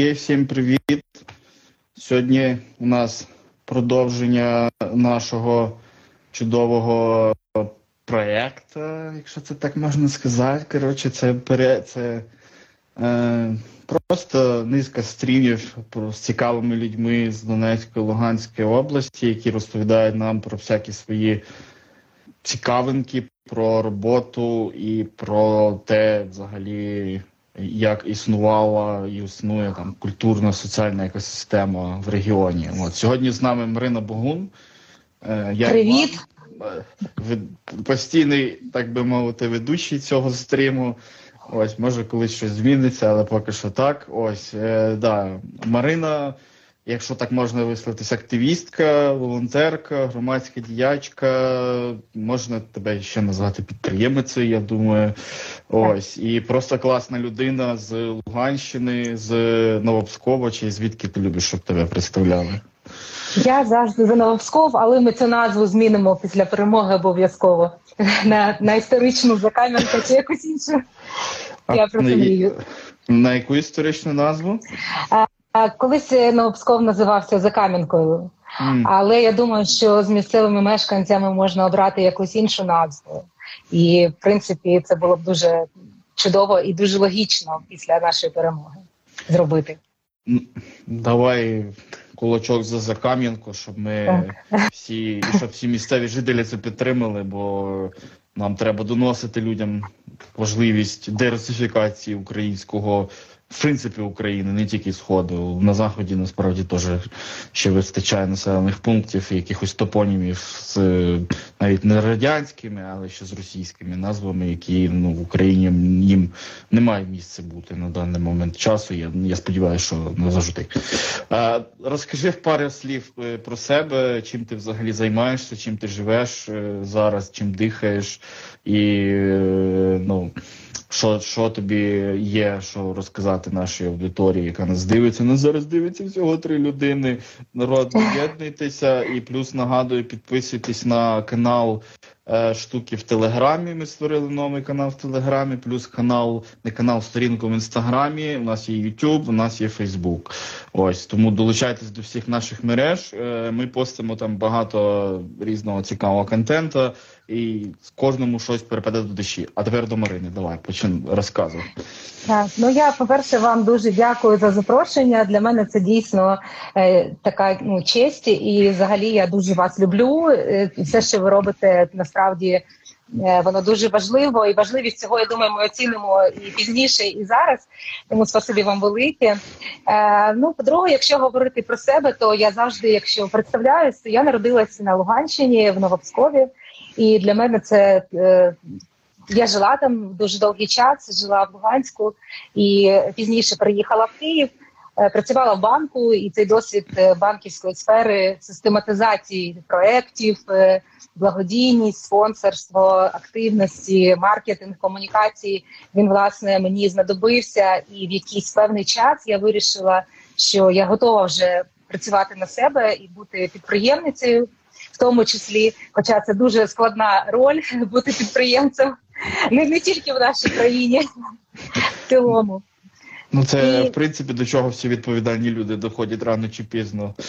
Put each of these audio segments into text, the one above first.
Чуваки, всім привіт! Сьогодні у нас продовження нашого чудового проєкту, якщо це так можна сказати. Коротше, це це е, просто низка стрімів з цікавими людьми з Донецької Луганської області, які розповідають нам про всякі свої цікавинки, про роботу і про те, взагалі як існувала і існує там культурна соціальна екосистема в регіоні. От сьогодні з нами Марина Богун. Е, я Привіт! Е, постійний, так би мовити, ведучий цього стріму. Ось, може, колись щось зміниться, але поки що так. Ось, е, да. Марина якщо так можна висловитися, активістка, волонтерка, громадська діячка, можна тебе ще назвати підприємицею, я думаю. Ось. І просто класна людина з Луганщини, з Новопскова, чи звідки ти любиш, щоб тебе представляли? Я завжди за Новопсков, але ми цю назву змінимо після перемоги обов'язково на на історичну Закам'янка чи якусь іншу. Я мрію. На яку історичну назву? Колись Новопсков називався Закам'янкою, mm. але я думаю, що з місцевими мешканцями можна обрати якусь іншу назву, і в принципі це було б дуже чудово і дуже логічно після нашої перемоги зробити. Давай кулачок за Закам'янку, щоб ми так. всі, щоб всі місцеві жителі це підтримали, бо нам треба доносити людям важливість дерусифікації українського в принципі України, не тільки сходу. На заході насправді теж ще вистачає населених пунктів якихось топонімів з навіть не радянськими, але ще з російськими назвами, які ну в Україні їм немає місця бути на даний момент часу. Я я сподіваюся, що не завжди. А, Розкажи в пару слів е, про себе, чим ти взагалі займаєшся, чим ти живеш е, зараз, чим дихаєш, і е, ну. Що що тобі є, що розказати нашій аудиторії, яка нас дивиться? Нас зараз дивиться всього три людини. Народ, об'єднуйтеся і плюс нагадую, підписуйтесь на канал е, штуки в Телеграмі. Ми створили новий канал в Телеграмі, плюс канал, не канал, сторінку в інстаграмі. У нас є YouTube, у нас є Фейсбук. Ось тому долучайтесь до всіх наших мереж. Е, ми постимо там багато різного цікавого контенту і кожному щось перепаде до душі. А тепер до Марини. Давай почин розказуй. Так, ну я по перше вам дуже дякую за запрошення. Для мене це дійсно е, така ну честь, і взагалі я дуже вас люблю. Е, все, що ви робите, насправді. Е, воно дуже важливо і важливість цього, я думаю, ми оцінимо і пізніше, і зараз. Тому спасибі вам велике. Е, Ну, по-друге, якщо говорити про себе, то я завжди, якщо представляюсь, я народилася на Луганщині в Новопскові. І для мене це е, я жила там дуже довгий час, жила в Луганську і пізніше приїхала в Київ. Е, працювала в банку, і цей досвід е, банківської сфери систематизації проєктів, благодійність, спонсорство, активності, маркетинг, комунікації. Він власне мені знадобився, і в якийсь певний час я вирішила, що я готова вже працювати на себе і бути підприємницею тому числі, хоча це дуже складна роль бути підприємцем, не, не тільки в нашій країні в цілому. Ну, це і... в принципі до чого всі відповідальні люди доходять рано чи пізно.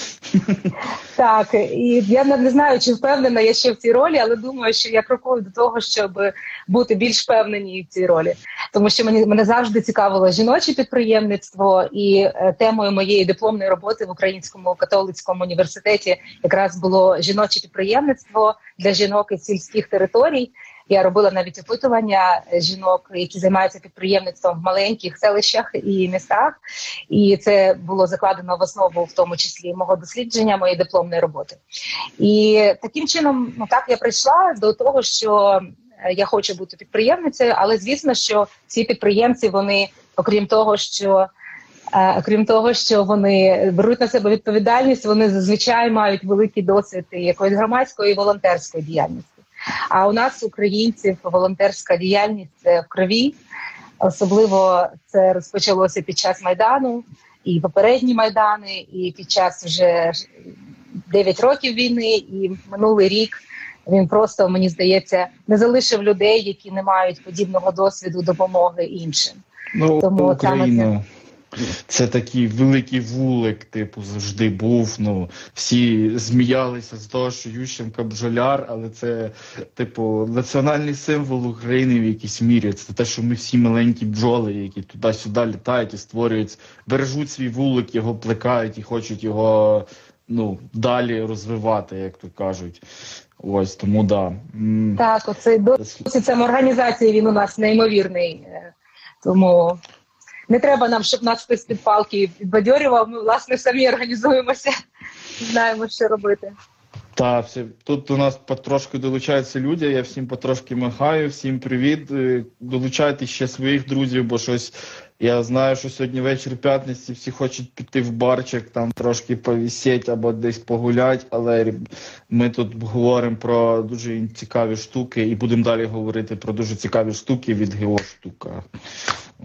Так, і я не знаю, чи впевнена я ще в цій ролі, але думаю, що я крокую до того, щоб бути більш впевнені в цій ролі, тому що мені мене завжди цікавило жіноче підприємництво, і е, темою моєї дипломної роботи в Українському католицькому університеті якраз було жіноче підприємництво для жінок із сільських територій. Я робила навіть опитування жінок, які займаються підприємництвом в маленьких селищах і містах, і це було закладено в основу, в тому числі мого дослідження, моєї дипломної роботи. І таким чином, ну так я прийшла до того, що е, я хочу бути підприємницею, але звісно, що ці підприємці, вони, окрім того, що е, Крім того, що вони беруть на себе відповідальність, вони зазвичай мають великий досвід якоїсь громадської і волонтерської діяльності. А у нас, українців, волонтерська діяльність це в крові. Особливо це розпочалося під час майдану, і попередні майдани, і під час вже 9 років війни, і минулий рік він просто мені здається не залишив людей, які не мають подібного досвіду допомоги іншим. Ну, Тому Україна, Це такий великий вулик, типу, завжди був. Ну, всі зміялися з того, що Ющенка бджоляр, але це, типу, національний символ України в якійсь мірі. Це те, що ми всі маленькі бджоли, які туди-сюди літають і створюють, бережуть свій вулик, його плекають і хочуть його ну, далі розвивати, як то кажуть. Ось тому да. Так, оцей досвід самоорганізації він у нас неймовірний. Е, тому не треба нам, щоб нас хтось під палки підбадьорював. Ми власне самі організуємося, знаємо, що робити. Так, все тут у нас потрошки долучаються люди. Я всім потрошки махаю, всім привіт. Е, долучайте ще своїх друзів, бо щось я знаю, що сьогодні вечір п'ятниці всі хочуть піти в барчик, там трошки повісіть або десь погулять, але ми тут говоримо про дуже цікаві штуки і будемо далі говорити про дуже цікаві штуки від геоштука.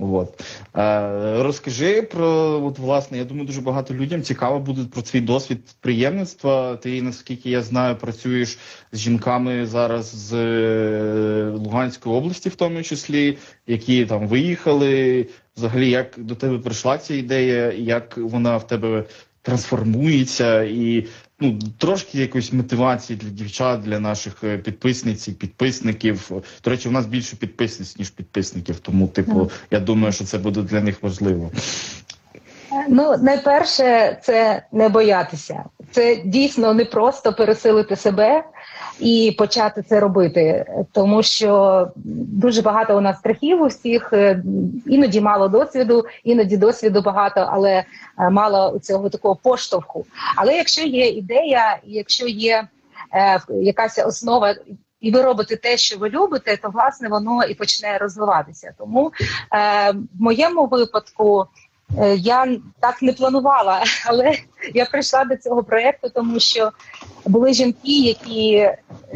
От. Е, Розкажи про, от, власне, я думаю, дуже багато людям цікаво буде про твій досвід приємництва. Ти, наскільки я знаю, працюєш з жінками зараз з е, Луганської області, в тому числі, які там виїхали. Взагалі, як до тебе прийшла ця ідея, як вона в тебе трансформується, і ну трошки якоїсь мотивації для дівчат, для наших е, підписниць і підписників. До речі, у нас більше підписниць ніж підписників. Тому, типу, я думаю, що це буде для них важливо. Ну, найперше, це не боятися. Це дійсно не просто пересилити себе і почати це робити, тому що дуже багато у нас страхів у всіх, е, іноді мало досвіду, іноді досвіду багато, але е, мало цього такого поштовху. Але якщо є ідея, якщо є е, якась основа. І ви робите те, що ви любите, то власне воно і почне розвиватися. Тому е, в моєму випадку я так не планувала, але я прийшла до цього проєкту, тому що були жінки, які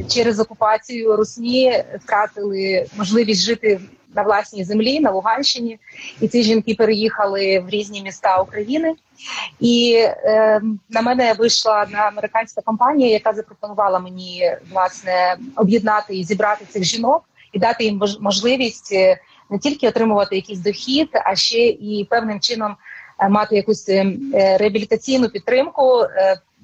через окупацію Русні втратили можливість жити на власній землі на Луганщині, і ці жінки переїхали в різні міста України. І е, на мене вийшла одна американська компанія, яка запропонувала мені власне об'єднати і зібрати цих жінок і дати їм можливість е, не тільки отримувати якийсь дохід, а ще і певним чином е, мати якусь е, реабілітаційну підтримку,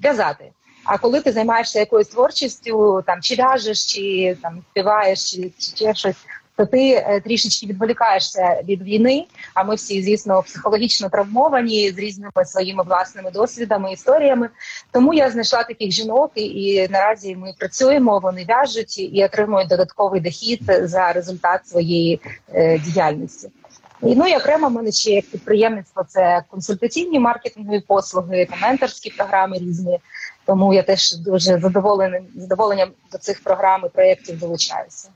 в'язати. А коли ти займаєшся якоюсь творчістю, там чи в'яжеш, чи там співаєш, чи, чи ще щось, то ти е, трішечки відволікаєшся від війни. А ми всі, звісно, психологічно травмовані з різними своїми власними досвідами, історіями. Тому я знайшла таких жінок, і, і наразі ми працюємо. Вони в'яжуть і отримують додатковий дохід за результат своєї е, діяльності. І, ну і окремо в мене ще як підприємництво це консультаційні маркетингові послуги та менторські програми різні. Тому я теж дуже задоволеним задоволенням до цих програм і проєктів долучаюся.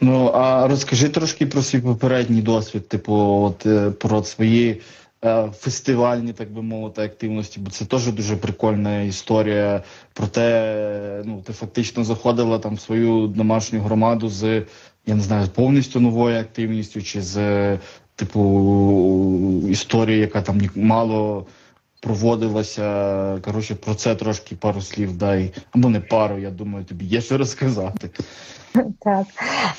Ну а розкажи трошки про свій попередній досвід, типу, от е, про свої е, фестивальні, так би мовити, активності, бо це теж дуже прикольна історія. Про те, ну ти фактично заходила там в свою домашню громаду з я не знаю, повністю новою активністю, чи з типу історії, яка там мало проводилася. Коротше, про це трошки пару слів дай. Або не пару, я думаю, тобі є що розказати. Так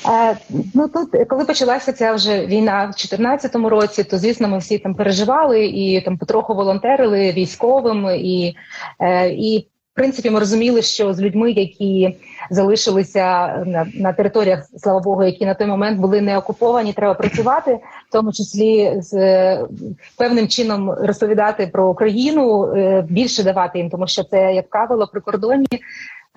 е, ну тут, коли почалася ця вже війна в 2014 році, то звісно, ми всі там переживали і там потроху волонтерили військовим, і е, і принципі ми розуміли, що з людьми, які залишилися на на територіях, слава Богу, які на той момент були не окуповані, треба працювати, в тому числі з певним чином розповідати про Україну, е, більше давати їм, тому що це як правило прикордонні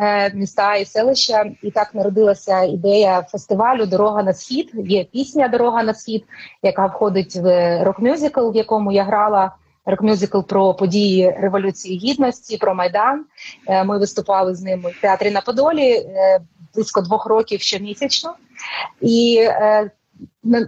Е, міста і селища, і так народилася ідея фестивалю Дорога на схід. Є пісня Дорога на схід, яка входить в рок-мюзикл, в якому я грала. Рок-мюзикл про події революції гідності, про майдан. Е, ми виступали з ним в театрі на Подолі е, близько двох років щомісячно. І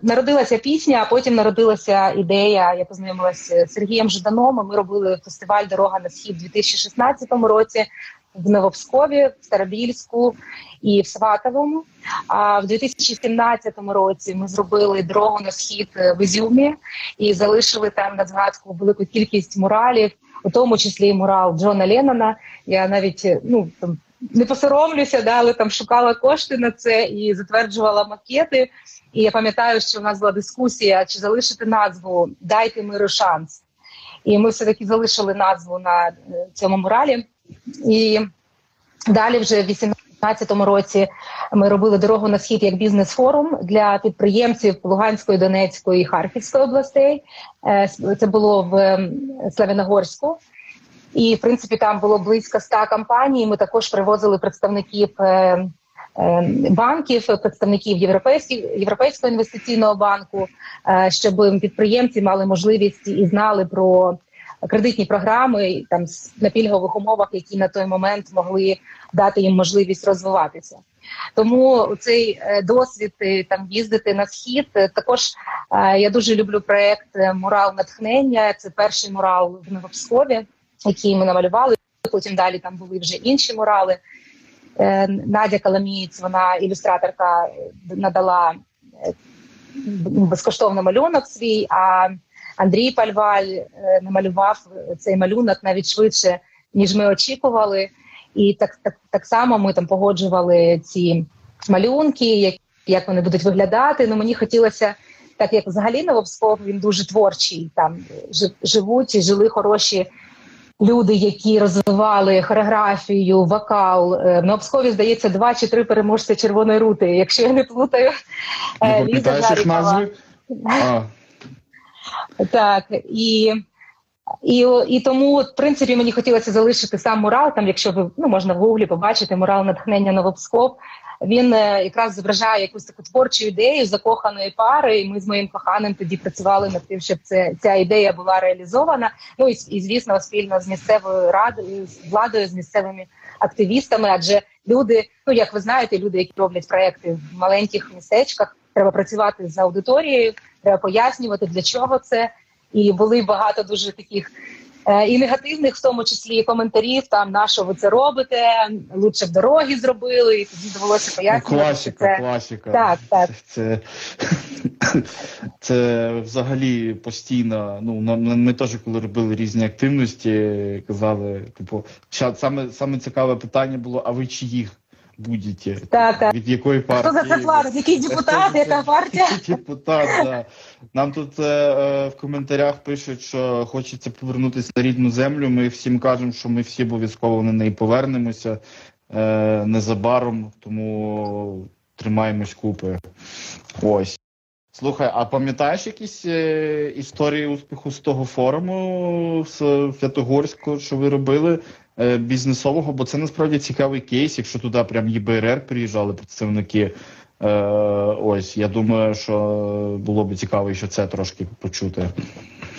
народилася пісня, а потім народилася ідея. Я познайомилася з Сергієм Жданом. Ми робили фестиваль Дорога на схід у 2016 році в Новопскові, в Старобільську і в Сватовому. А в 2017 році ми зробили дорогу на схід в Ізюмі і залишили там на згадку велику кількість муралів, у тому числі і мурал Джона Леннона. Я навіть ну там не посоромлюся, да, але там шукала кошти на це і затверджувала макети. І я пам'ятаю, що в нас була дискусія, чи залишити назву Дайте миру шанс. І ми все таки залишили назву на е, цьому муралі. І далі, вже в 2018 році, ми робили дорогу на схід як бізнес-форум для підприємців Луганської, Донецької і Харківської областей. Е, це було в Славяногорську. І в принципі там було близько ста компаній. Ми також привозили представників е, е, банків, представників Європейського інвестиційного банку, е, щоб підприємці мали можливість і знали про кредитні програми там на пільгових умовах, які на той момент могли дати їм можливість розвиватися. Тому цей досвід там їздити на схід. Також я дуже люблю проект Мурал натхнення. Це перший мурал в Новопскові які ми намалювали. Потім далі там були вже інші мурали. Е, Надя Каламієць, вона ілюстраторка, надала е, безкоштовно малюнок свій. А Андрій Пальваль е, намалював цей малюнок навіть швидше, ніж ми очікували. І так так, так само ми там погоджували ці малюнки, як як вони будуть виглядати. Ну мені хотілося, так як взагалі Новопсков, він дуже творчий. Там живуть і жили хороші люди, які розвивали хореографію, вокал. Е, на Обскові, здається, два чи три переможці червоної рути. Якщо я не плутаю, е, Ліза Жарікова. Так і. І і тому, в принципі, мені хотілося залишити сам мурал. Там, якщо ви ну можна в гуглі побачити мурал натхнення Новопсков, він е, якраз зображає якусь таку творчу ідею закоханої пари. І ми з моїм коханим тоді працювали над тим, щоб це ця ідея була реалізована. Ну і, і звісно, спільно з місцевою радою, з владою, з місцевими активістами. Адже люди, ну як ви знаєте, люди, які роблять проекти в маленьких містечках, треба працювати з аудиторією, треба пояснювати для чого це. І були багато дуже таких Е, і негативних, в тому числі коментарів там на що ви це робите, лучше б дороги зробили, і тоді довелося пояснювати. Класіка, це... класіка. Так, так. Це це взагалі постійно. Ну ми теж, коли робили різні активності, казали, типу, саме саме цікаве питання було: а ви чиїх? Будете? Так, так. Від якої партії? Хто за це платить? Який депутат, яка партія? Депутат, да. Нам тут е, е, в коментарях пишуть, що хочеться повернутися на рідну землю. Ми всім кажемо, що ми всі обов'язково на неї повернемося е, незабаром, тому тримаємось купи. Ось. Слухай, а пам'ятаєш якісь е, історії успіху з того форуму з Святогорську, що ви робили? Е, бізнесового, бо це насправді цікавий кейс, якщо туди прям ЄБРР приїжджали представники. Е, Ось я думаю, що було б цікаво, що це трошки почути.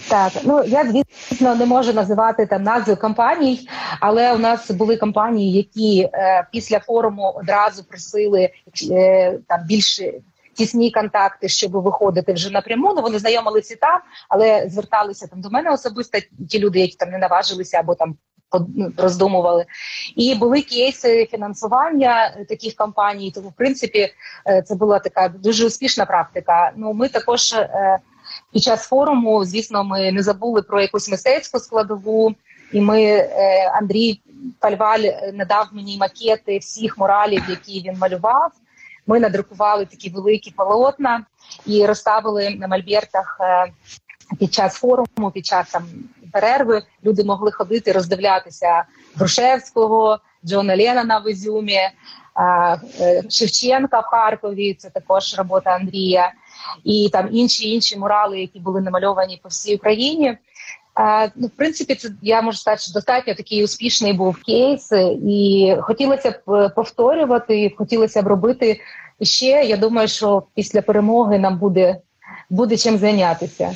Так, ну я звісно не можу називати там назви компаній, але у нас були компанії, які е, після форуму одразу просили е, там більше тісні контакти, щоб виходити вже напряму. Ну вони знайомилися там, але зверталися там до мене особисто. Ті люди, які там не наважилися або там роздумували. І були кейси фінансування таких компаній. Тому, в принципі, е, це була така дуже успішна практика. Ну, ми також е, під час форуму, звісно, ми не забули про якусь мистецьку складову. І ми е, Андрій Пальваль надав мені макети всіх моралів, які він малював. Ми надрукували такі великі полотна і розставили на мольбертах під час форуму, під час там перерви люди могли ходити, роздивлятися Грушевського, Джона Леннона в Ізюмі, е, Шевченка в Харкові. Це також робота Андрія, і там інші інші мурали, які були намальовані по всій Україні. Ну, в принципі, це я можу сказати, що достатньо такий успішний був кейс, і хотілося б е, повторювати, хотілося б робити ще. Я думаю, що після перемоги нам буде буде чим зайнятися.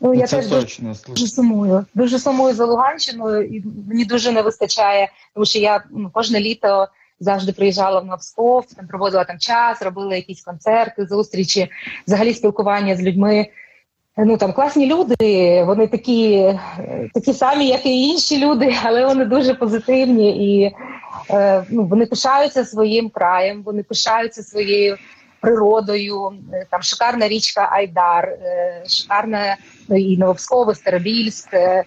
Ну я Це теж точно. дуже сумую. Дуже сумую за Луганщину, і мені дуже не вистачає, тому що я ну, кожне літо завжди приїжджала в Новсков, там проводила там час, робила якісь концерти, зустрічі, взагалі спілкування з людьми. Ну там класні люди, вони такі такі самі, як і інші люди, але вони дуже позитивні і е, ну, вони пишаються своїм краєм, вони пишаються своєю природою. Е, там шикарна річка Айдар, е, шикарна ну, і Новопскове, Старобільськ, е,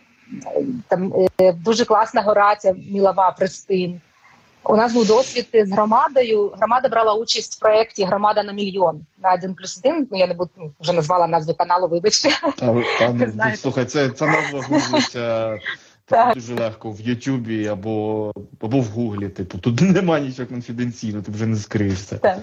там дуже класна гора, ця Мілова Престин. У нас був досвід з громадою. Громада брала участь в проєкті Громада на мільйон на один плюс один. Ну я не буду ну, вже назвала назву каналу. Вибачте. Та, ну, слухай, це це назва гуглиться дуже легко в Ютубі або або в Гуглі. Типу, тут немає нічого конфіденційного, ти вже не скриєшся. Так.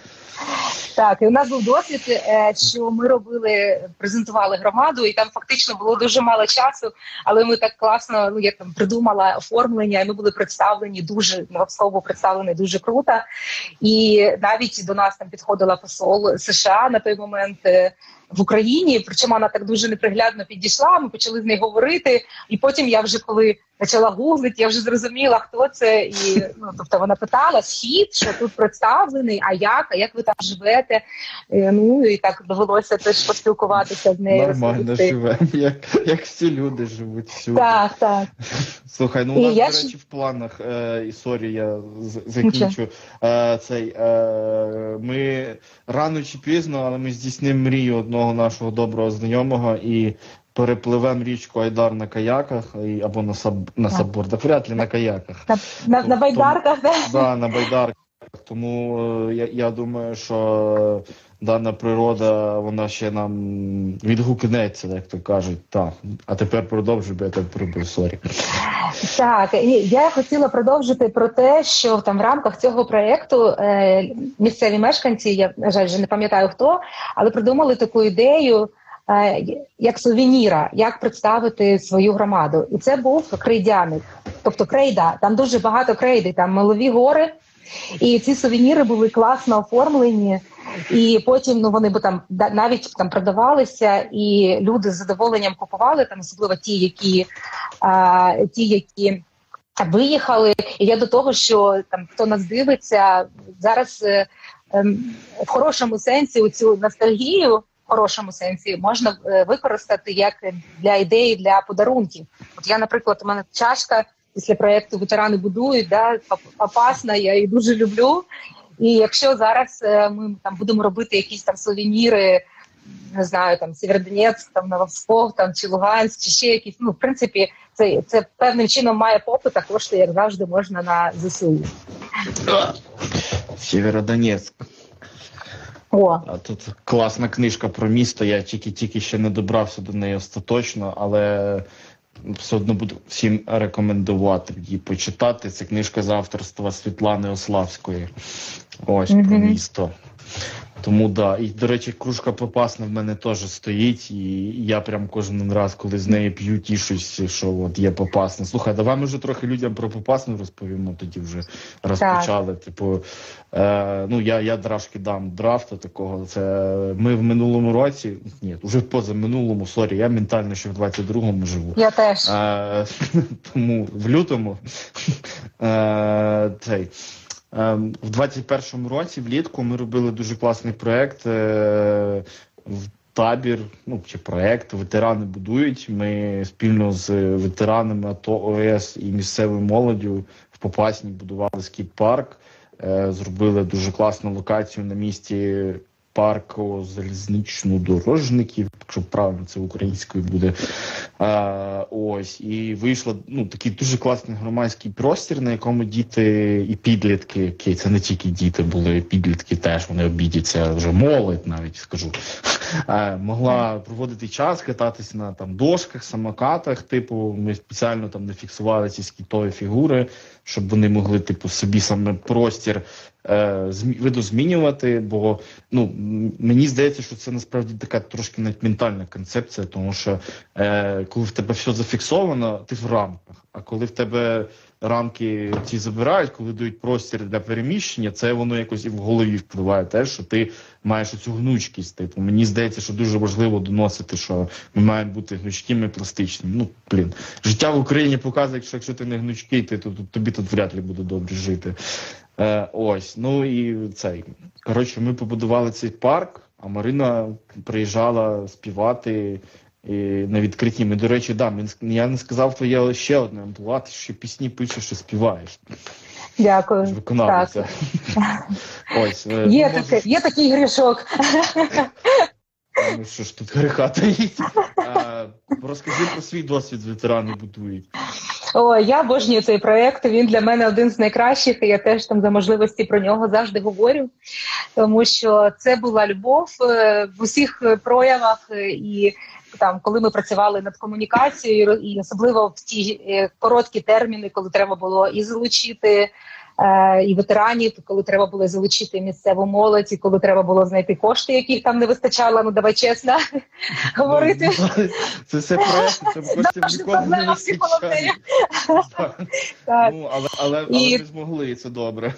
Так, і у нас був досвід, е, що ми робили, презентували громаду, і там фактично було дуже мало часу. Але ми так класно, ну я там придумала оформлення, і ми були представлені дуже слово представлені дуже круто. І навіть до нас там підходила посол США на той момент. Е, в Україні, причому вона так дуже неприглядно підійшла. Ми почали з нею говорити, і потім я вже коли почала гуглити, я вже зрозуміла, хто це, і ну тобто вона питала схід, що тут представлений, а як, а як ви там живете? І, ну і так довелося теж поспілкуватися з нею. Нормально живемо, як як всі люди живуть всюди. Так, так. Слухай, ну у нас, до речі, в планах е, і sorry, я закінчу е, цей. Е, Ми рано чи пізно, але ми здійснимо мрію одного нашого доброго знайомого і перепливемо річку Айдар на каяках і, або на сап на сапбордах, вряд ли на каяках. На на, на байдарках, так? Да, на байдарках. Тому е, я я думаю, що дана природа вона ще нам відгукнеться, як то кажуть. Так. А тепер продовжуй, бо я тебе перебив, sorry. Так, я хотіла продовжити про те, що там в рамках цього проєкту е, місцеві мешканці, я на жаль, вже не пам'ятаю хто, але придумали таку ідею. Е, як сувеніра, як представити свою громаду, і це був крейдяник, тобто крейда. Там дуже багато крейди, там милові гори, і ці сувеніри були класно оформлені. І потім ну вони б там навіть там продавалися, і люди з задоволенням купували там, особливо ті, які а, ті, які виїхали. І я до того, що там хто нас дивиться зараз е, е, в хорошому сенсі у цю ностальгію. в Хорошому сенсі можна е, використати як для ідеї для подарунків. От я, наприклад, у мене чашка після проєкту ветерани будують да попасна, я її дуже люблю. І якщо зараз е, ми там будемо робити якісь там сувеніри, не знаю, там Сєвєродонецьк, там Новосков, там чи Луганськ, чи ще якісь, ну в принципі, це це певним чином має попит, а кошти, як завжди, можна на ЗСУ. Сєвєродонецьк. О. А тут класна книжка про місто. Я тільки-тільки ще не добрався до неї остаточно, але все одно буду всім рекомендувати її почитати. Це книжка з авторства Світлани Ославської. Ось mm-hmm. про місто. Тому да. І, до речі, кружка попасна в мене теж стоїть, і я прям кожен раз, коли з неї п'ю, тішусь, що от є попасна. Слухай, давай ми вже трохи людям про попасну розповімо, тоді вже розпочали. Так. Типу, е, ну я я трошки дам драфта такого. Це ми в минулому році, ні, вже поза минулому, sorry, я ментально ще в 22-му живу. Я теж. Е, Тому в лютому е, цей. Ем, в 21-му році влітку ми робили дуже класний проєкт е, в табір, ну чи проєкт ветерани будують. Ми спільно з ветеранами АТО ОС і місцевою молоддю в Попасні будували скіт-парк. Е, зробили дуже класну локацію на місці парку залізнично-дорожників, якщо правильно це українською буде. А, Ось і вийшло ну такий дуже класний громадський простір, на якому діти і підлітки, які це не тільки діти були, підлітки теж вони обідяться вже молодь, навіть скажу. Е, могла проводити час, кататися на там дошках, самокатах. Типу, ми спеціально там не фіксували ці скітові фігури, щоб вони могли типу собі саме простір е, видозмінювати, бо ну мені здається, що це насправді така трошки навіть ментальна концепція, тому що е, коли в тебе все зафіксовано, ти в рамках. А коли в тебе рамки ці забирають, коли дають простір для переміщення, це воно якось і в голові впливає те, що ти маєш оцю гнучкість. Типу, мені здається, що дуже важливо доносити, що ми маємо бути гнучкими, пластичними. Ну блін, життя в Україні показує, що якщо ти не гнучкий, ти то тобі тут вряд ли буде добре жити. Е, Ось, ну і цей. Коротше, ми побудували цей парк, а Марина приїжджала співати і на відкритті. Ми, до речі, да, я не сказав, то є ще одне амплуа, ти ще пісні пишеш і співаєш. Дякую. Виконавця. Ось, е, Є, ну, таке, є такий грішок. Ну що ж тут греха таїть? Розкажи про свій досвід ветерани будують. О, я обожнюю цей проект. Він для мене один з найкращих. і Я теж там за можливості про нього завжди говорю, тому що це була любов е, в усіх проявах е, і. Там, коли ми працювали над комунікацією, і особливо в ті е, короткі терміни, коли треба було і залучити е, і ветеранів, коли треба було залучити місцеву молодь, і коли треба було знайти кошти, яких там не вистачало. Ну давай чесно говорити. Ну, це все проєкт, це коштів ніколи не вистачає. Ну, але ми змогли, це добре.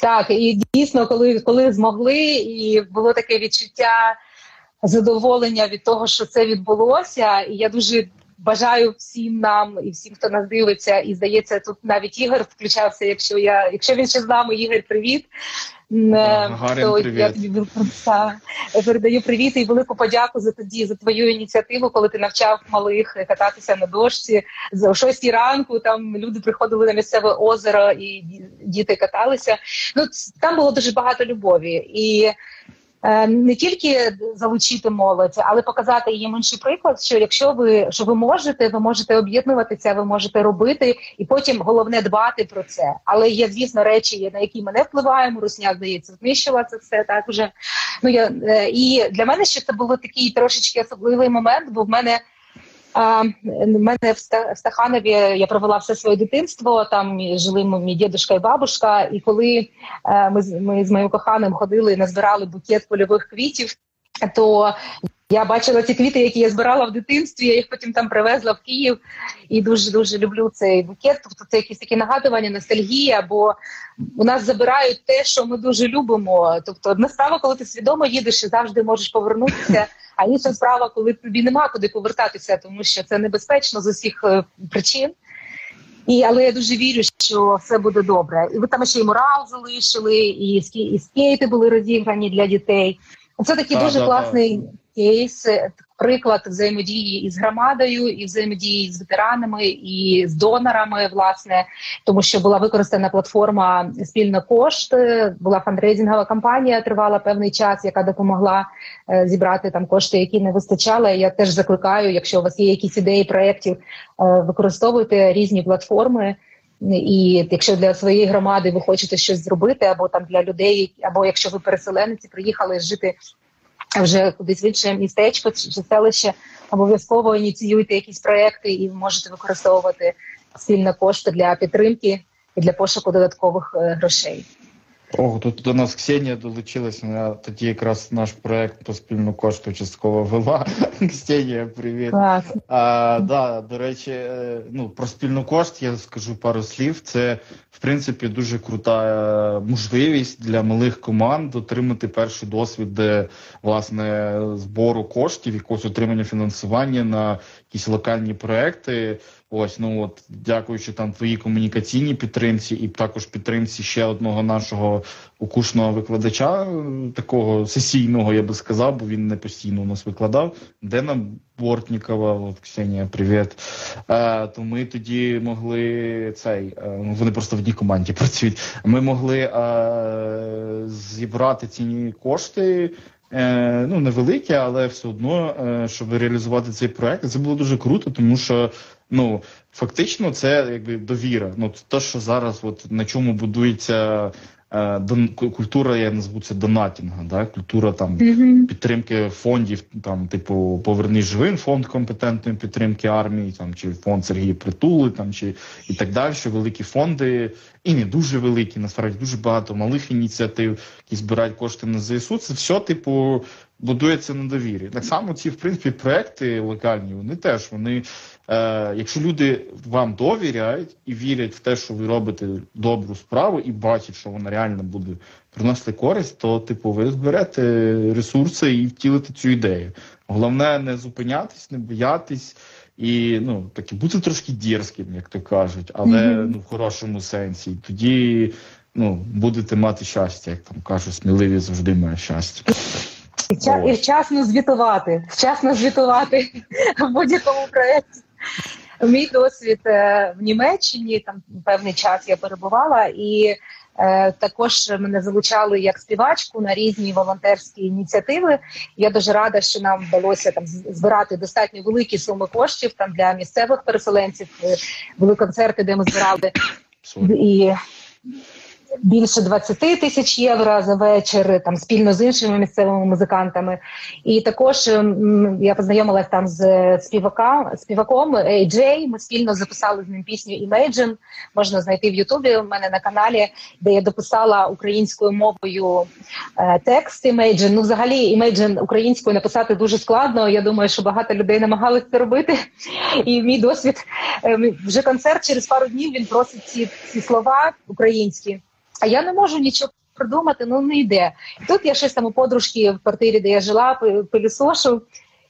Так, і дійсно, коли коли змогли, і було таке відчуття задоволення від того, що це відбулося, і я дуже бажаю всім нам і всім, хто нас дивиться, і здається, тут навіть Ігор включався. Якщо я, якщо він ще з нами, Ігор, привіт. Гарен, то привіт. я тобі передаю привіт і велику подяку за тоді за твою ініціативу, коли ти навчав малих кататися на дошці о 6 ранку. Там люди приходили на місцеве озеро і діти каталися. Ну там було дуже багато любові і. Е, не тільки залучити молодь, але показати їм інший приклад. Що якщо ви що ви можете, ви можете об'єднуватися, ви можете робити, і потім головне дбати про це. Але є, звісно, речі, на які ми не впливаємо. Русня здається, знищила це все так уже. Ну я е, і для мене ще це було такий трошечки особливий момент, бо в мене. Мене в Стаханові я провела все своє дитинство. Там жили мій дідушка і бабушка. І коли ми з ми з моїм коханим ходили, назбирали букет польових квітів, то я бачила ці квіти, які я збирала в дитинстві. Я їх потім там привезла в Київ і дуже дуже люблю цей букет. Тобто це якісь такі нагадування, ностальгія. Бо у нас забирають те, що ми дуже любимо. Тобто, одна справа, коли ти свідомо їдеш і завжди можеш повернутися. А інша справа, коли тобі нема куди повертатися, тому що це небезпечно з усіх е, причин. І але я дуже вірю, що все буде добре. І ви там ще й морал залишили, і і скейти були розіграні для дітей. Це такий а, дуже да, класний да. Кейс приклад взаємодії із громадою, і взаємодії з ветеранами і з донорами, власне, тому що була використана платформа спільно кошт. Була фандрейзингова кампанія, тривала певний час, яка допомогла е, зібрати там кошти, які не вистачали. Я теж закликаю, якщо у вас є якісь ідеї проєктів, е, використовуйте різні платформи. І якщо для своєї громади ви хочете щось зробити, або там для людей, або якщо ви переселенці приїхали жити вже кудись в інше містечко чи селище, обов'язково ініціюйте якісь проекти і можете використовувати спільно кошти для підтримки і для пошуку додаткових е, грошей. О, тут до нас Ксенія долучилася. Вона тоді якраз наш проект по спільну кошту частково вела. Ксенія, привіт. А, да, До речі, е, ну про спільну кошт я скажу пару слів. Це в принципі дуже крута е, можливість для малих команд отримати перший досвід, де власне збору коштів, якогось отримання фінансування на якісь локальні проекти. Ось ну от дякуючи там твоїй комунікаційній підтримці, і також підтримці ще одного нашого укушного викладача, такого сесійного, я би сказав, бо він не постійно у нас викладав. Дена Бортнікова, от Ксенія, привіт. Е, То ми тоді могли цей е, вони просто в одній команді працюють. Ми могли е, зібрати ці кошти. Е, ну невелике, але все одно, е, щоб реалізувати цей проект, це було дуже круто, тому що ну фактично це якби довіра. Ну те, що зараз, от на чому будується е, культура, я назву це донатінга, да? культура там mm-hmm. підтримки фондів, там, типу, поверни живин, фонд компетентної підтримки армії, там чи фонд Сергія Притули, там чи і так далі. що Великі фонди, і не дуже великі, насправді дуже багато малих ініціатив, які збирають кошти на ЗСУ. Це все, типу, будується на довірі. Так само ці в принципі проекти локальні, вони теж вони Е, Якщо люди вам довіряють і вірять в те, що ви робите добру справу, і бачать, що вона реально буде приносити користь, то типу ви зберете ресурси і втілите цю ідею. Головне не зупинятись, не боятись і ну таки бути трошки дірським, як то кажуть, але mm-hmm. ну в хорошому сенсі. Тоді ну будете мати щастя, як там кажуть, сміливі завжди має щастя. І вчасно звітувати, вчасно звітувати в будь-якому проєкті. Мій досвід в Німеччині там певний час я перебувала і. Також мене залучали як співачку на різні волонтерські ініціативи. Я дуже рада, що нам вдалося там збирати достатньо великі суми коштів там для місцевих переселенців. Були концерти, де ми збирали і більше 20 тисяч євро за вечір, там спільно з іншими місцевими музикантами. І також я познайомилася там з співаком співаком AJ, Ми спільно записали з ним пісню Imagine. Можна знайти в Ютубі. У мене на каналі, де я дописала українською мовою е, текст Imagine. Ну, взагалі, Imagine українською написати дуже складно. Я думаю, що багато людей намагалися це робити. І мій досвід е, вже концерт через пару днів він просить ці, ці слова українські а я не можу нічого придумати, ну не йде. І тут я щось там у подружки в квартирі, де я жила, пилісошу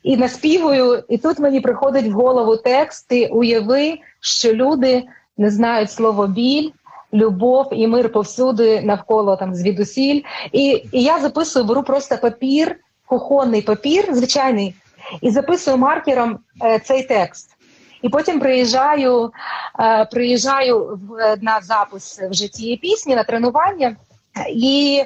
і наспівую. І тут мені приходить в голову текст, ти уяви, що люди не знають слово біль. Любов і мир повсюди навколо там звідусіль. І і я записую, беру просто папір, кухонний папір, звичайний, і записую маркером е, цей текст. І потім приїжджаю е, приїжджаю на запис вже цієї пісні на тренування. І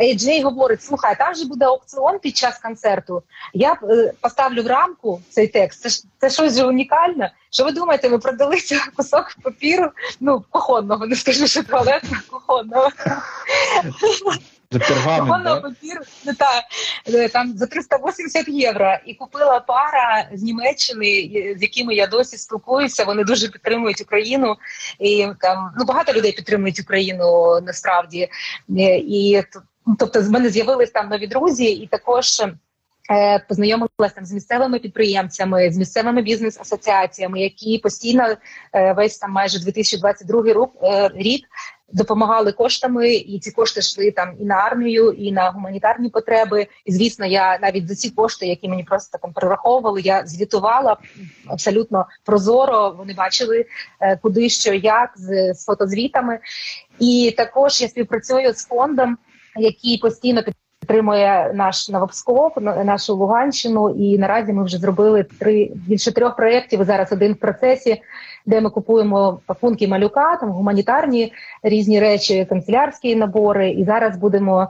Ейджей говорить: слухай, там же буде аукціон під час концерту. Я е, поставлю в рамку цей текст. Це це щось же унікальне. Що ви думаєте, ви продали кусок папіру? Ну, кухонного, не скажу, що туалетного, кухонного. За пергамент, да? папір, ну, та, е, там за 380 євро. І купила пара з Німеччини, з якими я досі спілкуюся. Вони дуже підтримують Україну. І там ну багато людей підтримують Україну насправді. Е, і тобто, з мене з'явились там нові друзі, і також. Е, познайомилася там з місцевими підприємцями, з місцевими бізнес-асоціаціями, які постійно весь там майже 2022 рік допомагали коштами, і ці кошти йшли там і на армію, і на гуманітарні потреби. І звісно, я навіть за ці кошти, які мені просто там перераховували, я звітувала абсолютно прозоро. Вони бачили е, куди що, як з, з фотозвітами. І також я співпрацюю з фондом, який постійно підтримує наш Новопсков, нашу Луганщину. І наразі ми вже зробили три більше трьох проєктів. Зараз один в процесі де ми купуємо пакунки малюка, там гуманітарні різні речі, канцелярські набори. І зараз будемо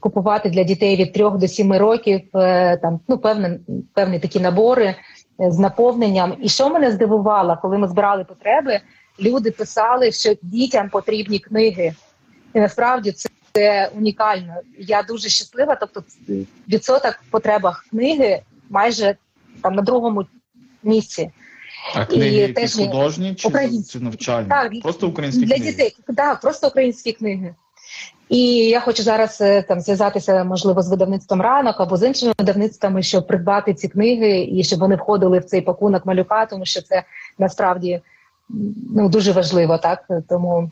купувати для дітей від 3 до 7 років е, там ну певні, певні такі набори е, з наповненням. І що мене здивувало, коли ми збирали потреби, люди писали, що дітям потрібні книги, і насправді це. Це унікально. Я дуже щаслива. Тобто, відсоток в потребах книги майже там на другому місці. А книги і теж художні чи, чи навчальні? Так, Просто українські для книги? дітей. Так, просто українські книги. І я хочу зараз е, там зв'язатися, можливо, з видавництвом ранок або з іншими видавництвами, щоб придбати ці книги і щоб вони входили в цей пакунок малюка, тому що це насправді ну дуже важливо, так тому.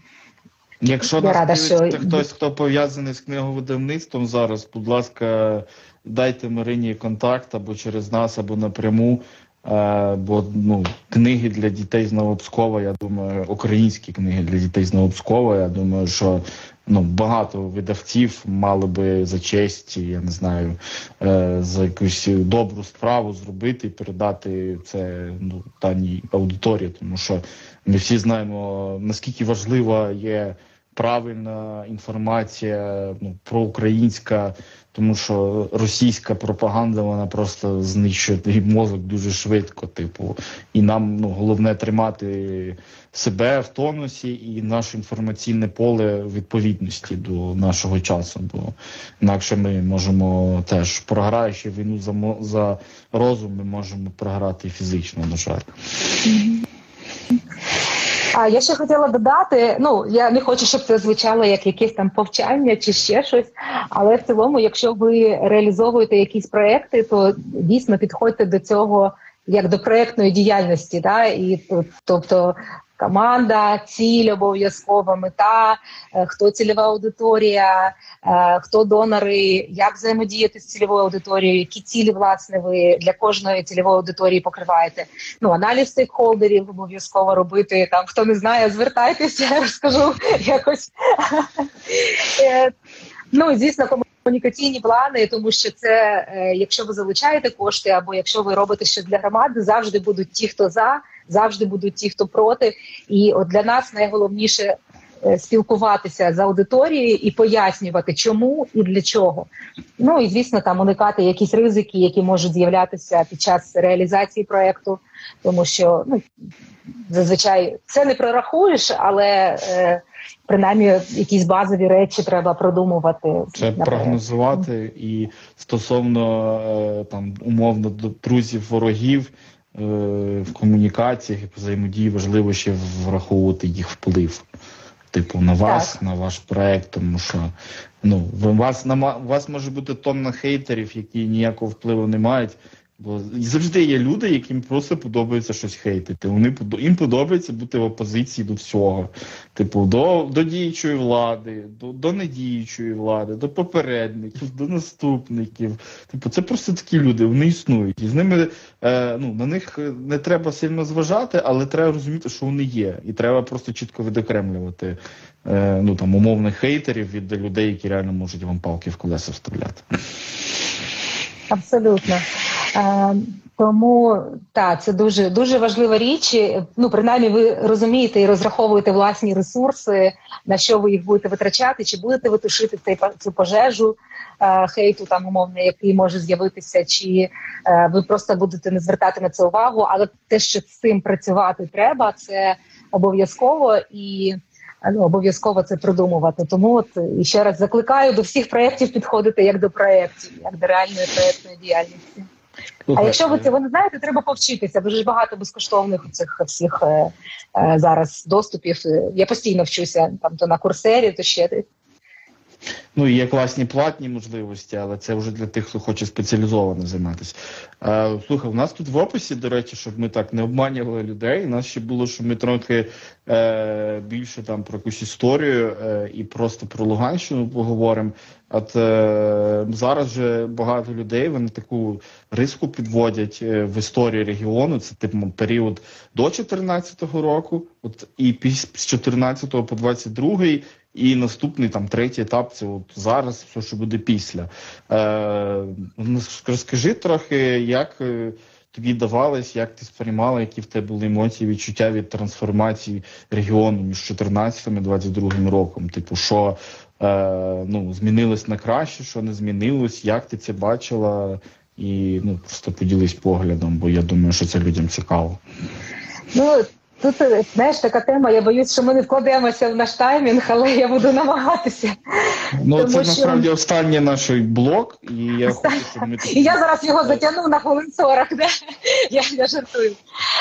Якщо нас рада, що... хтось, хто пов'язаний з книговидавництвом зараз, будь ласка, дайте Марині контакт або через нас, або напряму. Е, бо ну, книги для дітей з Новопскова, я думаю, українські книги для дітей з Новопскова, я думаю, що ну, багато видавців мали би за честь, я не знаю, е, за якусь добру справу зробити і передати це ну, даній аудиторії, тому що ми всі знаємо, наскільки важлива є правильна інформація ну, проукраїнська, тому що російська пропаганда вона просто знищує твій мозок дуже швидко. Типу, і нам ну головне тримати себе в тонусі і наше інформаційне поле відповідності до нашого часу. Бо інакше ми можемо теж програючи війну за за розум, ми можемо програти фізично, на жаль. А я ще хотіла додати: ну я не хочу, щоб це звучало як якесь там повчання чи ще щось. Але в цілому, якщо ви реалізовуєте якісь проекти, то дійсно підходьте до цього як до проектної діяльності, да і тобто команда, ціль обов'язкова мета, е, хто цільова аудиторія, е, хто донори, як взаємодіяти з цільовою аудиторією, які цілі власне ви для кожної цільової аудиторії покриваєте. Ну аналіз стейкхолдерів обов'язково робити. Там хто не знає, звертайтеся, я розкажу якось. Е, ну звісно, комунікаційні плани, тому що це е, якщо ви залучаєте кошти, або якщо ви робите що для громади, завжди будуть ті, хто за, завжди будуть ті, хто проти. І от для нас найголовніше. Е, спілкуватися з аудиторією і пояснювати, чому і для чого. Ну і звісно, там уникати якісь ризики, які можуть з'являтися під час реалізації проекту, тому що ну зазвичай це не прорахуєш, але е, принаймні якісь базові речі треба продумувати. Це наперед. прогнозувати і стосовно е, там умовно друзів ворогів. Е, в комунікаціях і взаємодії важливо ще враховувати їх вплив, типу, на вас, так. на ваш проект, тому що ну, у вас на у вас може бути тонна хейтерів, які ніякого впливу не мають. Бо завжди є люди, яким просто подобається щось хейтити. Вони їм подобається бути в опозиції до всього. Типу, до до діючої влади, до до недіючої влади, до попередників, до наступників. Типу, це просто такі люди, вони існують. І з ними е, ну, на них не треба сильно зважати, але треба розуміти, що вони є. І треба просто чітко відокремлювати е, ну там умовних хейтерів від людей, які реально можуть вам палки в колеса вставляти. Абсолютно. Е, тому так, це дуже дуже важлива річ. Ну, принаймні, ви розумієте і розраховуєте власні ресурси, на що ви їх будете витрачати, чи будете ви тушити цей цю пожежу е, хейту, там умовно, який може з'явитися, чи е, ви просто будете не звертати на це увагу. Але те, що з цим працювати треба, це обов'язково і ну, обов'язково це продумувати. Тому от і ще раз закликаю до всіх проєктів підходити як до проєктів, як до реальної проєктної діяльності. А якщо ви цього не знаєте, треба повчитися. Дуже багато безкоштовних у цих всіх е, е, зараз доступів. Я постійно вчуся там то на курсері, то ще Ну є класні платні можливості, але це вже для тих, хто хоче спеціалізовано займатися. Е, Слухай, у нас тут в описі, до речі, щоб ми так не обманювали людей. У нас ще було, що ми трохи е, більше там про якусь історію е, і просто про Луганщину поговоримо. От е, зараз вже багато людей вони таку риску підводять е, в історії регіону. Це типу період до 2014 року, от і з 14 по 22 і наступний там третій етап це от зараз, все, що буде після. Е, ну, Розкажи трохи, як е, тобі давалось, як ти сприймала, які в тебе були емоції, відчуття від трансформації регіону між 14 і 22 роком. Типу, що е, ну, змінилось на краще, що не змінилось, як ти це бачила? І ну просто поділись поглядом, бо я думаю, що це людям цікаво. Ну Тут е, знаєш така тема. Я боюсь, що ми не вкладемося в наш таймінг, але я буду намагатися. Ну Тому це що... насправді останній наш блок, і я хочу, щоб ми І я зараз його затягну на хвилин 40, де я я жартую.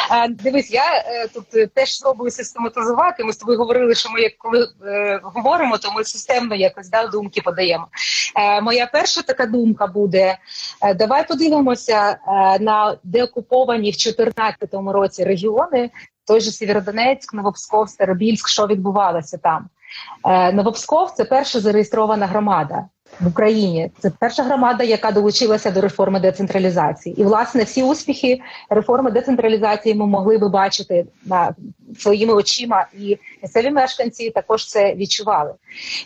А, Дивись, я е, тут теж спробую систематизувати. Ми з тобою говорили, що ми як коли е, говоримо, то ми системно якось да, думки подаємо. Е, Моя перша така думка буде: е, давай подивимося е, на деокуповані в 2014 році регіони той же Сєвєродонецьк, Новопсков, Старобільськ, що відбувалося там. Е, Новопсков це перша зареєстрована громада в Україні. Це перша громада, яка долучилася до реформи децентралізації. І власне всі успіхи реформи децентралізації ми могли би бачити на своїми очима, і місцеві мешканці також це відчували.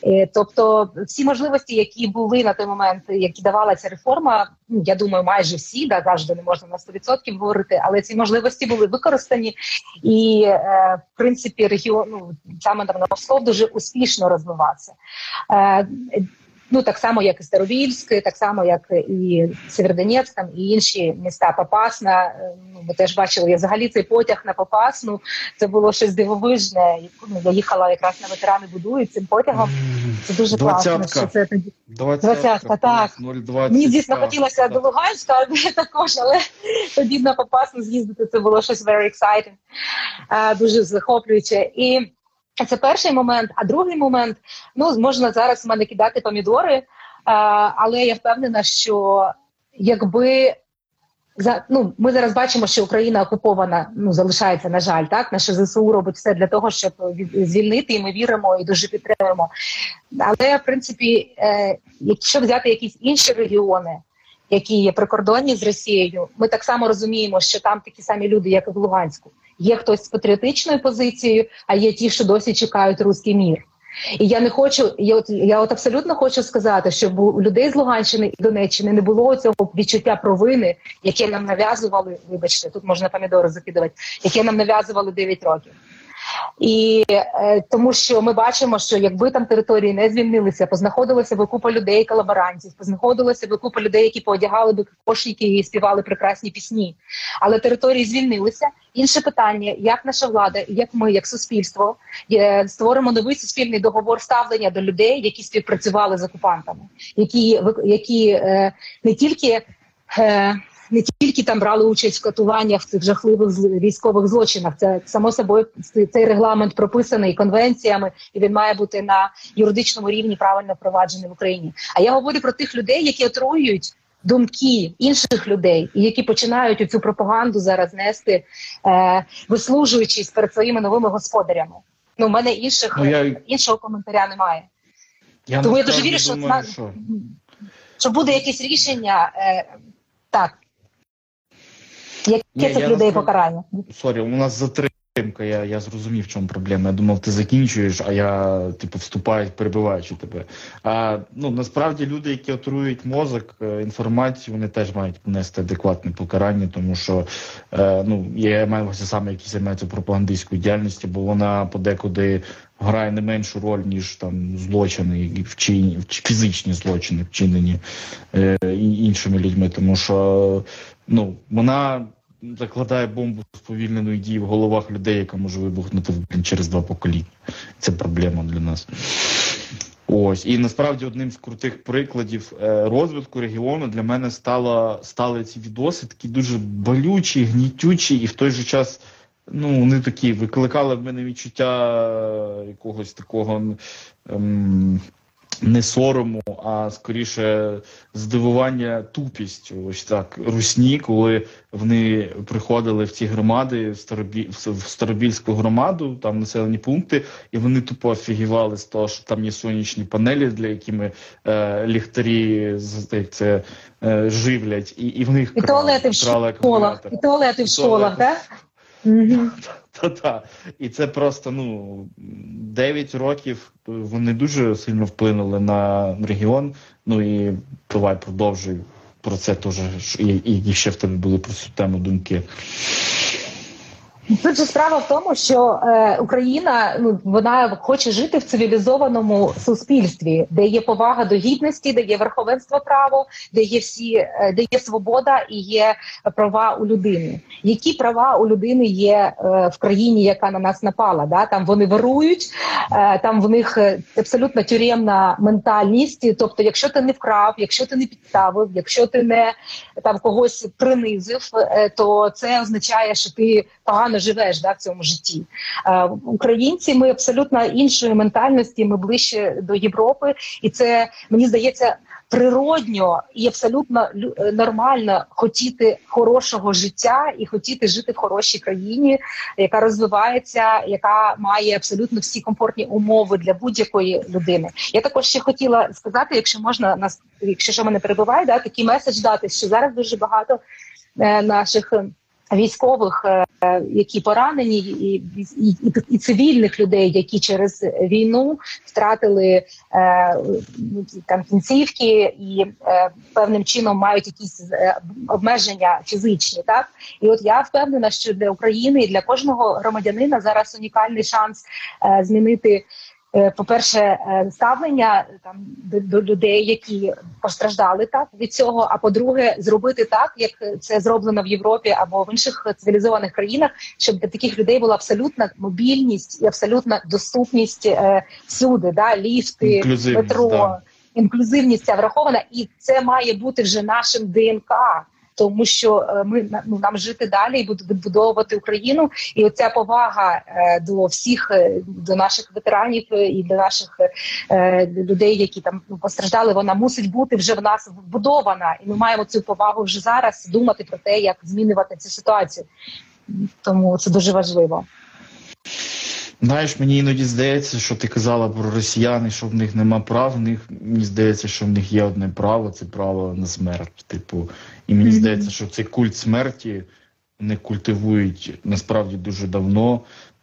Е, тобто, всі можливості, які були на той момент, які давала ця реформа, ну я думаю, майже всі да завжди не можна на 100% говорити, але ці можливості були використані, і е, в принципі регіон ну, саме на Новосков дуже успішно розвивався. Е, Ну так само, як і Старовільськ, так само, як і Сєвєродонецьк, там і інші міста Попасна. Е, ну ми теж бачили я взагалі цей потяг на Попасну. Це було щось дивовижне. Ну, я їхала якраз на ветерани будують цим потягом. Це дуже класно. що це тоді двадцятка. Так 020, мені дійсно хотілося до Луганська також, але тоді на Попасну з'їздити. Це було щось very exciting, дуже захоплююче і. Це перший момент. А другий момент ну можна зараз в мене кидати помідори, але я впевнена, що якби за ну ми зараз бачимо, що Україна окупована, ну залишається на жаль, так наше зсу робить все для того, щоб звільнити, і ми віримо і дуже підтримуємо. Але в принципі, е, якщо взяти якісь інші регіони, які є прикордонні з Росією, ми так само розуміємо, що там такі самі люди, як і в Луганську. Є хтось з патріотичною позицією, а є ті, що досі чекають руський мір. І я не хочу, я от я от абсолютно хочу сказати, щоб у людей з Луганщини і Донеччини не було цього відчуття провини, яке нам нав'язували. Вибачте, тут можна помідори закидувати, яке нам нав'язували 9 років. І е, тому, що ми бачимо, що якби там території не звільнилися, познаходилося би купа людей, колаборантів, познаходилося би купа людей, які поодягали би кошики і співали прекрасні пісні. Але території звільнилися. Інше питання: як наша влада, як ми, як суспільство, е, створимо новий суспільний договор ставлення до людей, які співпрацювали з окупантами, які які е, не тільки. Е, не тільки там брали участь в катуваннях в цих жахливих військових злочинах. Це само собою цей регламент прописаний конвенціями, і він має бути на юридичному рівні правильно впроваджений в Україні. А я говорю про тих людей, які отруюють. Думки інших людей, які починають цю пропаганду зараз нести, е, вислужуючись перед своїми новими господарями. Ну, у мене інших ну, я... іншого коментаря немає. Я Тому я дуже вірю, що, думаю, що що буде якесь рішення. Е, Так, Яке цих людей покарання? Sorry, у нас затримка. Я я зрозумів, в чому проблема. Я думав, ти закінчуєш, а я типу вступаю, перебиваючи тебе. А ну насправді люди, які отруюють мозок, е, інформацію, вони теж мають понести адекватне покарання, тому що е, ну я маю саме, які займаються пропагандистською діяльністю, бо вона подекуди. Грає не меншу роль, ніж там злочини і вчинені, фізичні злочини, вчинені е, іншими людьми, тому що ну вона закладає бомбу сповільненої дії в головах людей, яка може вибухнути через два покоління. Це проблема для нас. Ось і насправді одним з крутих прикладів е, розвитку регіону для мене стало стали ці відоси, такі дуже болючі, гнітючі, і в той же час ну вони такі викликали в мене відчуття якогось такого. Ем, не сорому, а скоріше здивування тупістю. Ось так русні, коли вони приходили в ці громади, в Старобі... в Старобільську громаду, там населені пункти, і вони тупо офігівали з того, що там є сонячні панелі, для якими е, ліхтарі це е, живлять, і і в них і туалети в школах, і туалети в школах, так? Та-та. І це просто ну 9 років вони дуже сильно вплинули на регіон. Ну і давай продовжуй про це теж, і ще в тебе були про цю тему думки. Тут же справа в тому, що е, Україна ну вона хоче жити в цивілізованому суспільстві, де є повага до гідності, де є верховенство право, де є всі, е, де є свобода і є права у людини. Які права у людини є е, в країні, яка на нас напала? Да? Там вони вирують, е, там в них е, абсолютно тюремна ментальність. Тобто, якщо ти не вкрав, якщо ти не підставив, якщо ти не там когось принизив, е, то це означає, що ти погано живеш да, в цьому житті. Е, Українці ми абсолютно іншої ментальності, ми ближче до Європи, і це мені здається природньо і абсолютно е, нормально хотіти хорошого життя і хотіти жити в хорошій країні, яка розвивається, яка має абсолютно всі комфортні умови для будь-якої людини. Я також ще хотіла сказати, якщо можна нас, якщо що мене перебуває, да такий меседж дати, що зараз дуже багато е, наших військових, е, які поранені, і і, і, цивільних людей, які через війну втратили е, там кінцівки і е, певним чином мають якісь обмеження фізичні. Так і от я впевнена, що для України і для кожного громадянина зараз унікальний шанс змінити. Е, по-перше, е, ставлення там до, до людей, які постраждали так від цього. А по-друге, зробити так, як це зроблено в Європі або в інших цивілізованих країнах, щоб для таких людей була абсолютна мобільність і абсолютна доступність е, всюди, да ліфти, метро, да. інклюзивність ця врахована, і це має бути вже нашим ДНК тому що е, ми ну, нам жити далі і відбудовувати Україну, і оця повага е, до всіх е, до наших ветеранів і до наших людей, які там ну, постраждали, вона мусить бути вже в нас вбудована, і ми маємо цю повагу вже зараз думати про те, як змінювати цю ситуацію. Тому це дуже важливо. Знаєш, мені іноді здається, що ти казала про росіян, що в них нема прав. В них мені здається, що в них є одне право це право на смерть. Типу, і мені здається, що цей культ смерті вони культивують насправді дуже давно.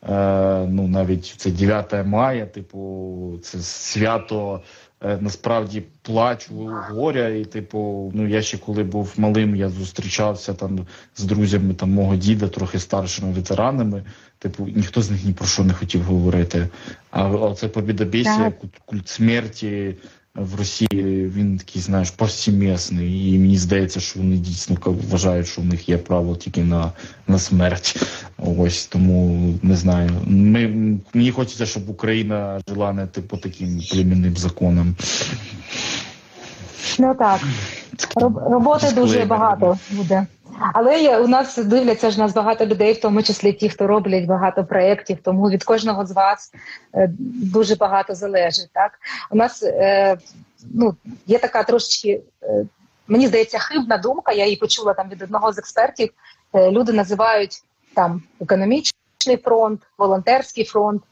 Е, ну навіть це 9 мая, типу, це свято е, насправді плачу горя. І, типу, ну я ще коли був малим, я зустрічався там з друзями там мого діда, трохи старшими ветеранами. Типу, ніхто з них ні про що не хотів говорити. А оце побідобєсія, культ смерті в Росії він такий, знаєш, повсімісний, і мені здається, що вони дійсно вважають, що в них є право тільки на на смерть. Ось тому не знаю. Ми мені хочеться, щоб Україна жила не типу таким племінним законом. Ну так роботи дуже багато буде. Але у нас дивляться ж нас багато людей, в тому числі ті, хто роблять багато проєктів, тому від кожного з вас е, дуже багато залежить. Так у нас е, ну є така трошечки, е, мені здається, хибна думка. Я її почула там від одного з експертів. Люди називають там економічний фронт, волонтерський фронт.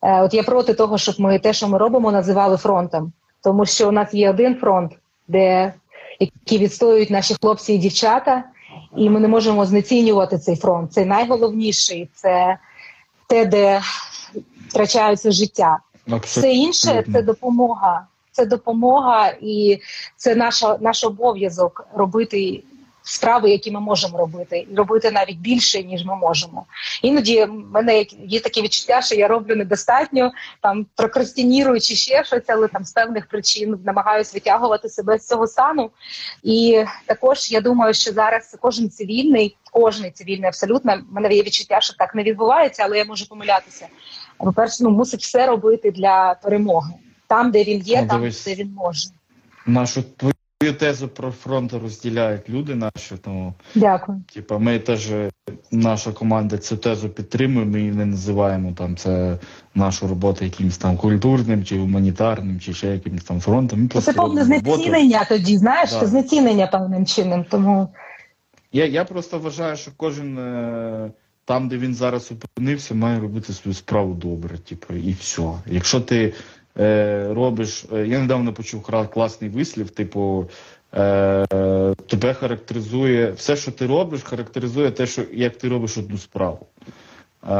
От я проти того, щоб ми те, що ми робимо, називали фронтом, тому що у нас є один фронт, де які відстоюють наші хлопці і дівчата і ми не можемо знецінювати цей фронт. Це найголовніший, це те, де втрачаються життя. Все інше це допомога. Це допомога, і це наша наш обов'язок робити справи, які ми можемо робити, і робити навіть більше ніж ми можемо. Іноді в мене є таке відчуття, що я роблю недостатньо, там прокрастиніруючи ще щось, але там з певних причин намагаюся витягувати себе з цього стану. І також я думаю, що зараз кожен цивільний, кожний цивільний абсолютно в мене є відчуття, що так не відбувається, але я можу помилятися. По перше, ну мусить все робити для перемоги там, де він є, ну, там де він може. Нашу Твою тезу про фронт розділяють люди наші, тому дякую. Типа, ми теж наша команда цю тезу підтримує. Ми її не називаємо там це нашу роботу якимось там культурним чи гуманітарним, чи ще якимось там фронтом. Ми це повне знецінення тоді, знаєш, да. це знецінення певним чином. Тому я я просто вважаю, що кожен е, там, де він зараз опинився, має робити свою справу добре. Типу, і все. Якщо ти робиш. Е, я недавно почув класний вислів, типу. Е, тебе характеризує все, що ти робиш, характеризує те, що як ти робиш одну справу. Е,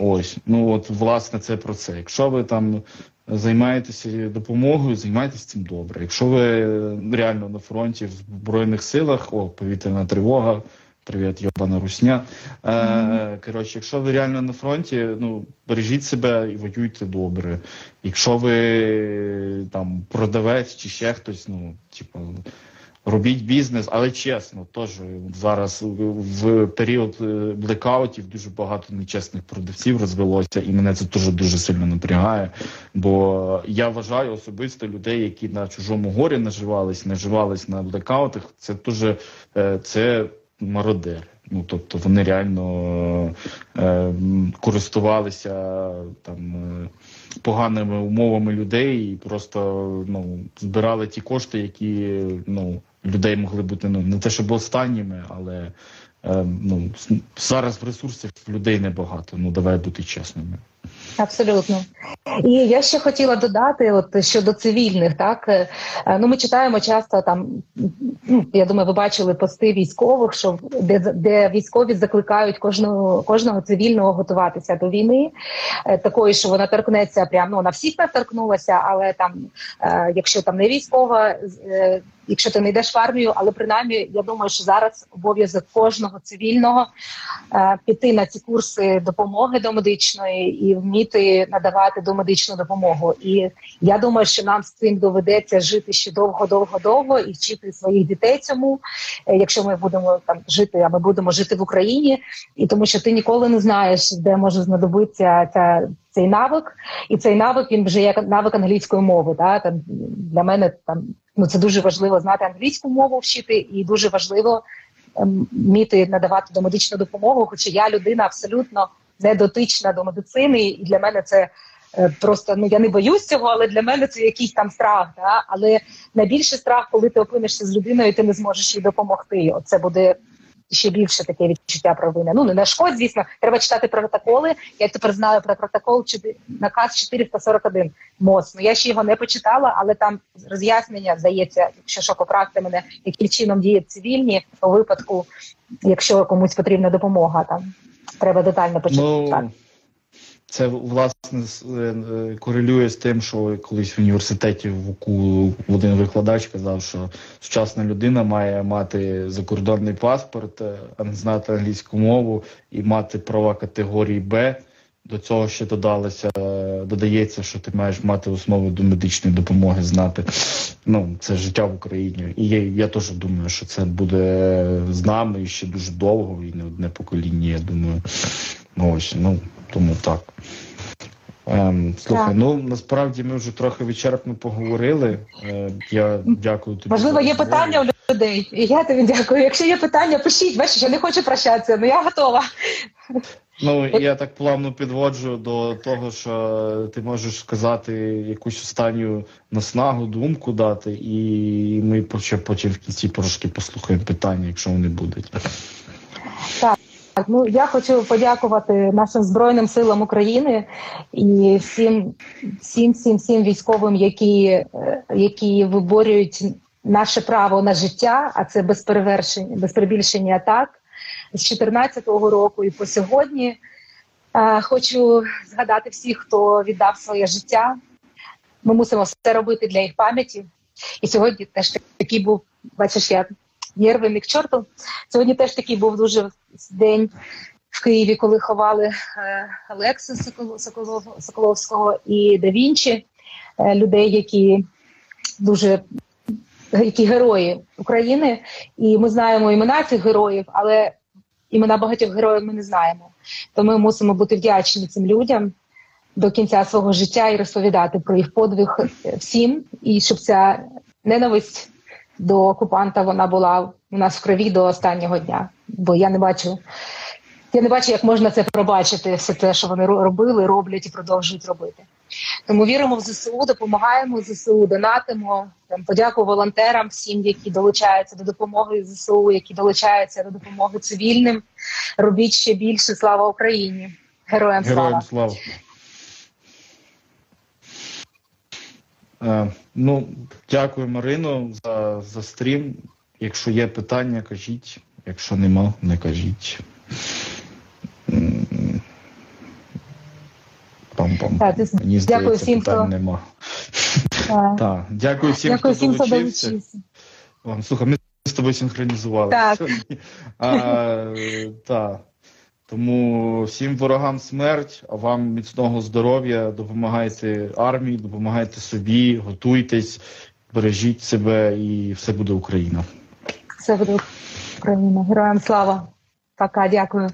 ось, ну от власне це про це. Якщо ви там займаєтеся допомогою, займайтеся цим добре. Якщо ви реально на фронті в Збройних силах, о, повітряна тривога, Привіт, йобана русня. Е, Коротше, якщо ви реально на фронті, ну бережіть себе і воюйте добре. Якщо ви там продавець чи ще хтось, ну типу. Робіть бізнес, але чесно, теж зараз в період е, блекаутів дуже багато нечесних продавців розвелося, і мене це теж дуже сильно напрягає. Бо я вважаю особисто людей, які на чужому горі наживались, наживались на блекаутах. Це дуже це мародери. Ну тобто вони реально е, користувалися там е, поганими умовами людей і просто ну збирали ті кошти, які ну людей могли бути ну не те, щоб останніми, але е, ну зараз в ресурсах людей небагато. Ну давай бути чесними. Абсолютно, і я ще хотіла додати, от щодо цивільних, так е, ну ми читаємо часто там. Ну я думаю, ви бачили пости військових, що де де військові закликають кожного кожного цивільного готуватися до війни, е, такої, що вона торкнеться прямо ну, на всіх не торкнулася, але там, е, якщо там не військова якщо ти не йдеш в армію, але принаймні я думаю, що зараз обов'язок кожного цивільного е, піти на ці курси допомоги до медичної і вміти надавати домедичну допомогу. І я думаю, що нам з цим доведеться жити ще довго, довго, довго і вчити своїх дітей цьому, е, якщо ми будемо там жити, а ми будемо жити в Україні, і тому що ти ніколи не знаєш, де може знадобитися ця. Цей навик, і цей навик він вже як навик англійської мови. Да? Там для мене там ну це дуже важливо знати англійську мову вчити, і дуже важливо ем, вміти надавати домедичну допомогу. Хоча я людина абсолютно не дотична до медицини, і для мене це е, просто ну я не боюсь цього, але для мене це якийсь там страх. Да? Але найбільший страх, коли ти опинишся з людиною, і ти не зможеш їй допомогти. Оце буде ще більше таке відчуття провини. Ну не на шкод, звісно, треба читати протоколи. Я тепер знаю про протокол наказ 441 моцно. Я ще його не почитала, але там роз'яснення здається, якщо що поправте мене, яким чином діють цивільні у випадку, якщо комусь потрібна допомога, там треба детально почитати. Ну... Це власне е, е, корелює з тим, що колись в університеті в УКУ один викладач казав, що сучасна людина має мати закордонний паспорт, е, а не знати англійську мову і мати права категорії Б. До цього ще додалося, додається, що ти маєш мати основи до медичної допомоги знати. Ну, це життя в Україні. І я, я теж думаю, що це буде з нами ще дуже довго, і не одне покоління, я думаю. Ну, Ось, ну, тому так. Ем, слухай, Так. ну насправді ми вже трохи вичерпно поговорили. Е, я дякую тобі. Можливо, є питання у людей. І я тобі дякую. Якщо є питання, пишіть. Бачиш, я не хочу прощатися, але я готова. Ну, я так плавно підводжу до того, що ти можеш сказати якусь останню наснагу, думку дати, і ми потім, потім в кінці трошки послухаємо питання, якщо вони будуть. Так, ну я хочу подякувати нашим збройним силам України і всім, всім, всім, всім військовим, які, е, які виборюють наше право на життя, а це без перевершень, без перебільшення атак з 2014 року і по сьогодні. Хочу згадати всіх, хто віддав своє життя. Ми мусимо все робити для їх пам'яті. І сьогодні теж такий був, бачиш, я нерви к чорту. Сьогодні теж такий був дуже день в Києві, коли ховали е, Олекса Соколов, Соколовського і Да Вінчі, е, людей, які дуже які герої України. І ми знаємо імена цих героїв, але імена багатьох героїв ми не знаємо. То ми мусимо бути вдячні цим людям до кінця свого життя і розповідати про їх подвиг всім, і щоб ця ненависть до окупанта вона була у нас в крові до останнього дня. Бо я не бачу, я не бачу, як можна це пробачити, все те, що вони робили, роблять і продовжують робити. Тому віримо в ЗСУ, допомагаємо ЗСУ, донатимо. Там, подякую волонтерам, всім, які долучаються до допомоги ЗСУ, які долучаються до допомоги цивільним. Робіть ще більше. Слава Україні! Героям слава! Героям слава. Е, ну, дякую, Марино, за, за стрім. Якщо є питання, кажіть. Якщо нема, не кажіть. Пам-пам. Так, ти- Мені дякую всім, питань хто- нема. Е, Так, дякую всім, Дякую хто всім, долучився. долучився. Слухай, ми з тобою синхронізували. Так. А, е, та. Тому всім ворогам смерть, а вам міцного здоров'я, допомагайте армії, допомагайте собі, готуйтесь, бережіть себе і все буде Україна. Все буде Україна. Героям слава. Пока, дякую.